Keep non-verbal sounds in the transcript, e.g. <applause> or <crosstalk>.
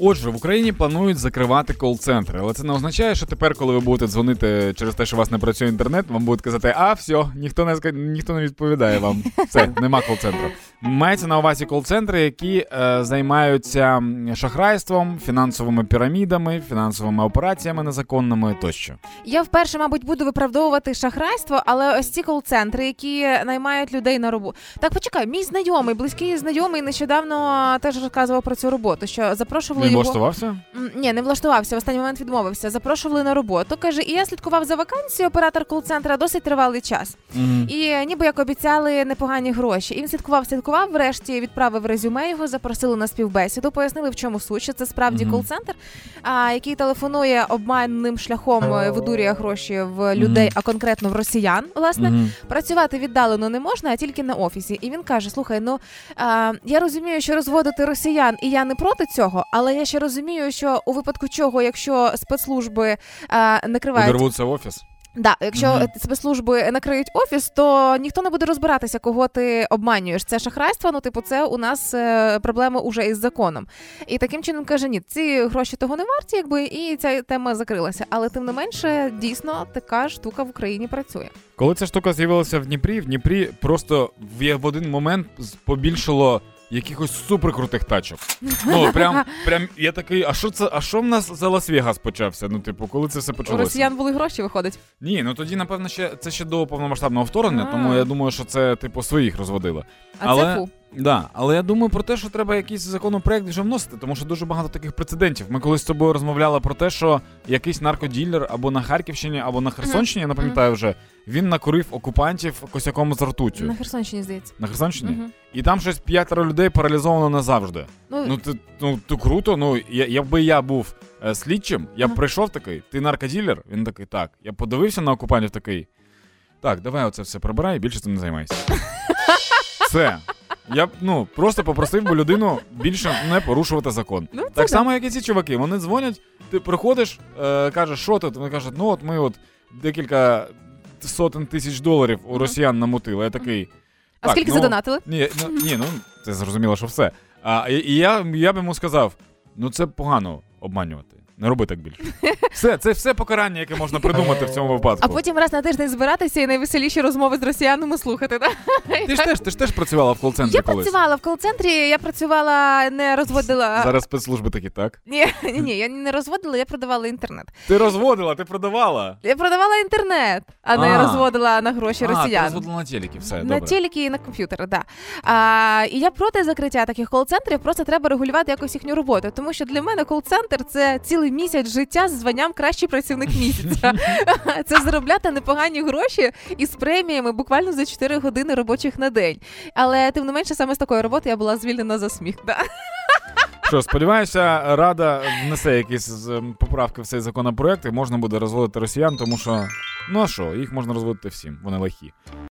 Отже, в Україні планують закривати кол-центри, але це не означає, що тепер, коли ви будете дзвонити через те, що у вас не працює інтернет, вам будуть казати, а все, ніхто не ніхто не відповідає вам. Все, <laughs> нема кол-центру. Мається на увазі кол-центри, які е, займаються шахрайством, фінансовими пірамідами, фінансовими операціями незаконними тощо. Я вперше, мабуть, буду виправдовувати шахрайство, але ось ці кол-центри, які наймають людей на роботу. Так, почекай, мій знайомий, близький знайомий нещодавно теж розказував про цю роботу, що запрошували Він його. влаштувався? Ні, не влаштувався. В останній момент відмовився. Запрошували на роботу. каже, і я слідкував за вакансією оператор кол-центра досить тривалий час. Мгм. І ніби як обіцяли непогані гроші. І він слідкував, слідкував. Врешті відправив резюме його, запросили на співбесіду. Пояснили, в чому суть. що Це справді Мгм. кол-центр, а, який телефонує обманним шляхом, е, видурює гроші в людей, Мгм. а конкретно в росіян. Власне. Працювати віддалено не можна, а тільки на офісі. І він каже: Слухай, ну а, я розумію, що розводити росіян, і я не проти цього, але я ще розумію, що у випадку чого, якщо спецслужби а, накривають Увірвуться в офіс. Да, якщо е, спецслужби накриють офіс, то ніхто не буде розбиратися, кого ти обманюєш. Це шахрайство. Ну, типу, це у нас е, проблеми уже із законом. І таким чином каже: ні, ці гроші того не варті, якби і ця тема закрилася. Але тим не менше, дійсно така штука в Україні працює. Коли ця штука з'явилася в Дніпрі, в Дніпрі просто в, один момент побільшало якихось суперкрутих тачок. Ну прям, прям я такий, а що це? А що в нас за Лас-Вегас почався? Ну, типу, коли це все У почалося? росіян були гроші, виходить. Ні, ну тоді, напевно, ще це ще до повномасштабного вторгнення, А. тому я думаю, що це типу своїх розводило. А Але- це фу. Да, але я думаю про те, що треба якийсь законопроект вже вносити, тому що дуже багато таких прецедентів. Ми колись з тобою розмовляли про те, що якийсь наркоділер або на Харківщині, або на Херсонщині, я не пам'ятаю вже, він накурив окупантів косяком з ртуттю. На Херсонщині, здається. На Херсонщині? Мгм. І там щось п'ятеро людей паралізовано назавжди. Ну, Ну, ти, ну, то круто. Ну, я, якби я був е, слідчим, я б Ага. прийшов такий, ти наркоділер? Він такий, так. Я подивився на окупантів такий. Так, давай оце все прибирай і більше цим не займайся. <laughs> Все. Я б ну просто попросив би людину більше не порушувати закон. ну, Так само, як і ці чуваки. Вони дзвонять, ти приходиш, е, кажеш, що тут? Вони кажуть, ну от ми от декілька сотень тисяч доларів у росіян намутили. Я такий. А «Так, скільки ну, задонатили? ні, ну, ні, ну це зрозуміло, що все. А, і, і я, я б йому сказав: ну це погано обманювати. Не роби так більше. <laughs> Все, це все покарання, яке можна придумати в цьому випадку. А потім раз на тиждень збиратися і найвеселіші розмови з росіянами слухати. Да? Ти ж теж ти ж теж працювала в кол-центрі Я колись. працювала в кол-центрі, я працювала, не розводила. Зараз спецслужби такі, так? Ні, ні, ні, я не розводила, я продавала інтернет. Ти розводила, ти продавала. Я продавала інтернет, а не А. розводила на гроші А, ти росіян. розводила на телекі, все, На добре. телеки і на комп'ютери, да. І я проти закриття таких кол-центрів, просто треба регулювати якось їхню роботу. Тому що для мене кол-центр це цілий місяць життя з званням кращий працівник місяця. <laughs> Це заробляти непогані гроші із преміями буквально за 4 години робочих на день. Але тим не менше, саме з такої роботи я була звільнена за сміх. Да. Що, сподіваюся, рада внесе якісь ем, поправки в цей законопроект і можна буде розводити росіян, тому що ну а що, їх можна розводити всім, вони лихі.